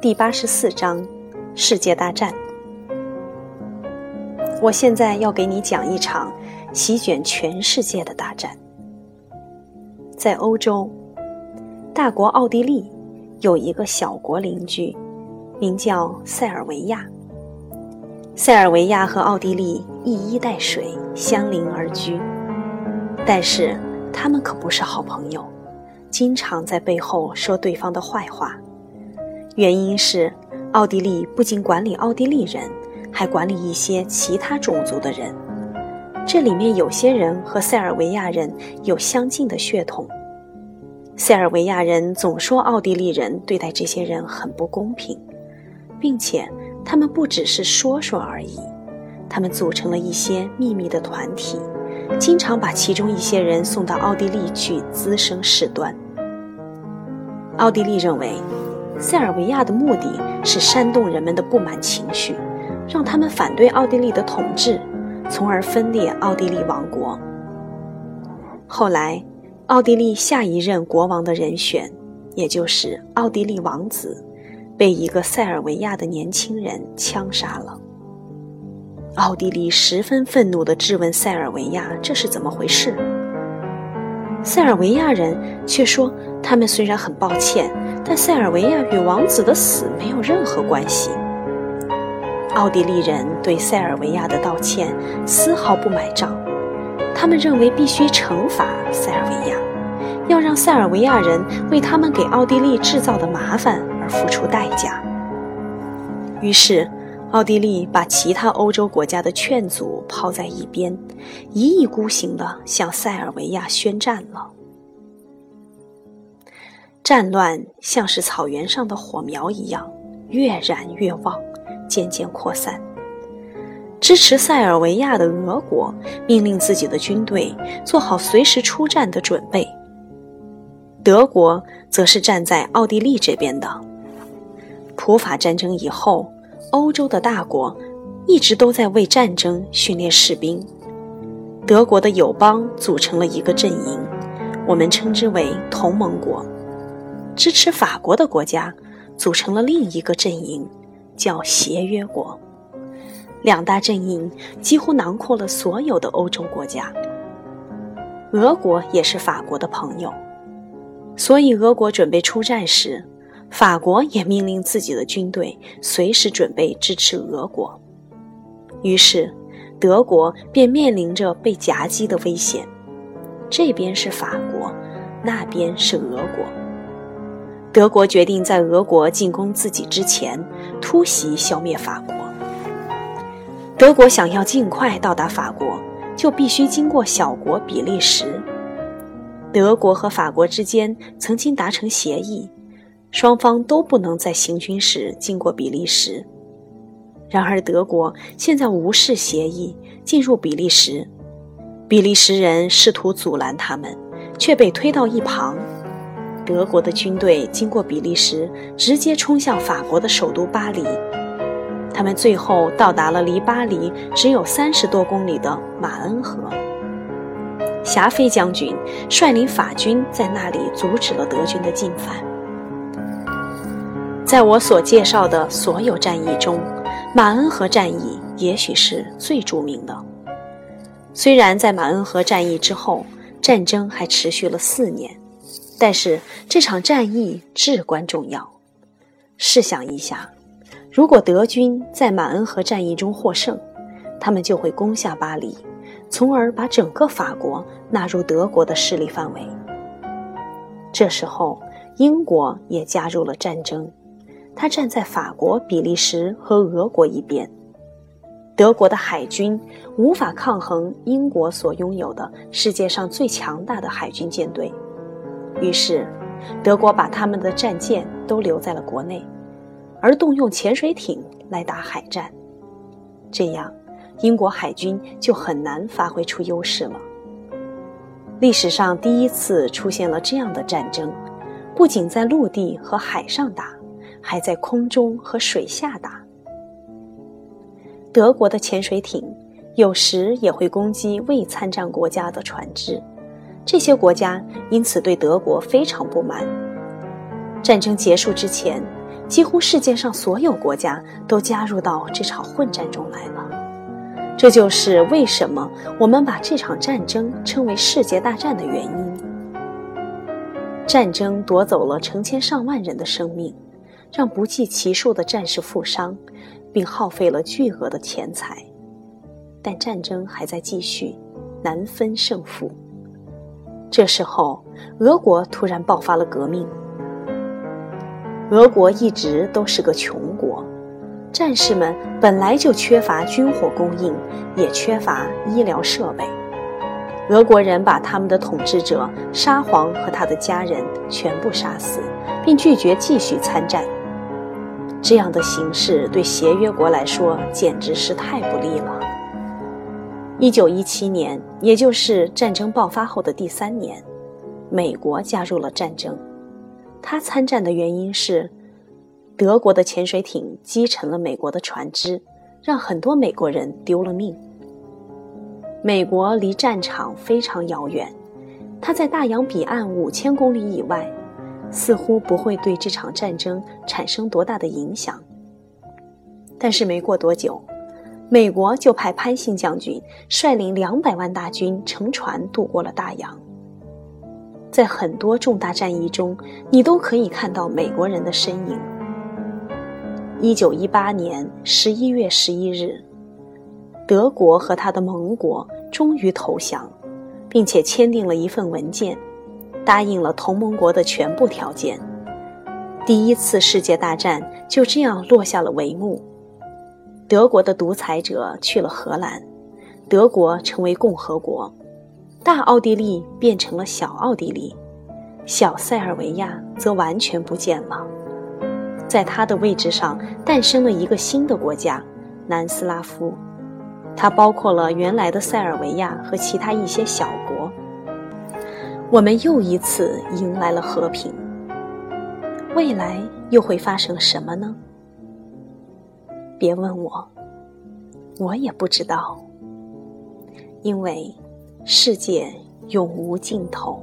第八十四章：世界大战。我现在要给你讲一场席卷全世界的大战。在欧洲，大国奥地利有一个小国邻居，名叫塞尔维亚。塞尔维亚和奥地利一衣带水，相邻而居，但是他们可不是好朋友，经常在背后说对方的坏话。原因是，奥地利不仅管理奥地利人，还管理一些其他种族的人。这里面有些人和塞尔维亚人有相近的血统。塞尔维亚人总说奥地利人对待这些人很不公平，并且他们不只是说说而已，他们组成了一些秘密的团体，经常把其中一些人送到奥地利去滋生事端。奥地利认为。塞尔维亚的目的是煽动人们的不满情绪，让他们反对奥地利的统治，从而分裂奥地利王国。后来，奥地利下一任国王的人选，也就是奥地利王子，被一个塞尔维亚的年轻人枪杀了。奥地利十分愤怒地质问塞尔维亚：“这是怎么回事？”塞尔维亚人却说：“他们虽然很抱歉。”但塞尔维亚与王子的死没有任何关系。奥地利人对塞尔维亚的道歉丝毫不买账，他们认为必须惩罚塞尔维亚，要让塞尔维亚人为他们给奥地利制造的麻烦而付出代价。于是，奥地利把其他欧洲国家的劝阻抛在一边，一意孤行地向塞尔维亚宣战了。战乱像是草原上的火苗一样，越燃越旺，渐渐扩散。支持塞尔维亚的俄国命令自己的军队做好随时出战的准备。德国则是站在奥地利这边的。普法战争以后，欧洲的大国一直都在为战争训练士兵。德国的友邦组成了一个阵营，我们称之为同盟国。支持法国的国家组成了另一个阵营，叫协约国。两大阵营几乎囊括了所有的欧洲国家。俄国也是法国的朋友，所以俄国准备出战时，法国也命令自己的军队随时准备支持俄国。于是，德国便面临着被夹击的危险。这边是法国，那边是俄国。德国决定在俄国进攻自己之前，突袭消灭法国。德国想要尽快到达法国，就必须经过小国比利时。德国和法国之间曾经达成协议，双方都不能在行军时经过比利时。然而，德国现在无视协议，进入比利时。比利时人试图阻拦他们，却被推到一旁。德国的军队经过比利时，直接冲向法国的首都巴黎。他们最后到达了离巴黎只有三十多公里的马恩河。霞飞将军率领法军在那里阻止了德军的进犯。在我所介绍的所有战役中，马恩河战役也许是最著名的。虽然在马恩河战役之后，战争还持续了四年。但是这场战役至关重要。试想一下，如果德军在马恩河战役中获胜，他们就会攻下巴黎，从而把整个法国纳入德国的势力范围。这时候，英国也加入了战争，他站在法国、比利时和俄国一边。德国的海军无法抗衡英国所拥有的世界上最强大的海军舰队。于是，德国把他们的战舰都留在了国内，而动用潜水艇来打海战。这样，英国海军就很难发挥出优势了。历史上第一次出现了这样的战争，不仅在陆地和海上打，还在空中和水下打。德国的潜水艇有时也会攻击未参战国家的船只。这些国家因此对德国非常不满。战争结束之前，几乎世界上所有国家都加入到这场混战中来了。这就是为什么我们把这场战争称为世界大战的原因。战争夺走了成千上万人的生命，让不计其数的战士负伤，并耗费了巨额的钱财。但战争还在继续，难分胜负。这时候，俄国突然爆发了革命。俄国一直都是个穷国，战士们本来就缺乏军火供应，也缺乏医疗设备。俄国人把他们的统治者沙皇和他的家人全部杀死，并拒绝继续参战。这样的形势对协约国来说简直是太不利了。一九一七年，也就是战争爆发后的第三年，美国加入了战争。他参战的原因是，德国的潜水艇击沉了美国的船只，让很多美国人丢了命。美国离战场非常遥远，它在大洋彼岸五千公里以外，似乎不会对这场战争产生多大的影响。但是没过多久，美国就派潘兴将军率领两百万大军乘船渡过了大洋。在很多重大战役中，你都可以看到美国人的身影。一九一八年十一月十一日。德国和他的盟国终于投降，并且签订了一份文件，答应了同盟国的全部条件。第一次世界大战就这样落下了帷幕。德国的独裁者去了荷兰，德国成为共和国，大奥地利变成了小奥地利，小塞尔维亚则完全不见了。在它的位置上诞生了一个新的国家——南斯拉夫。它包括了原来的塞尔维亚和其他一些小国。我们又一次迎来了和平。未来又会发生什么呢？别问我，我也不知道。因为世界永无尽头。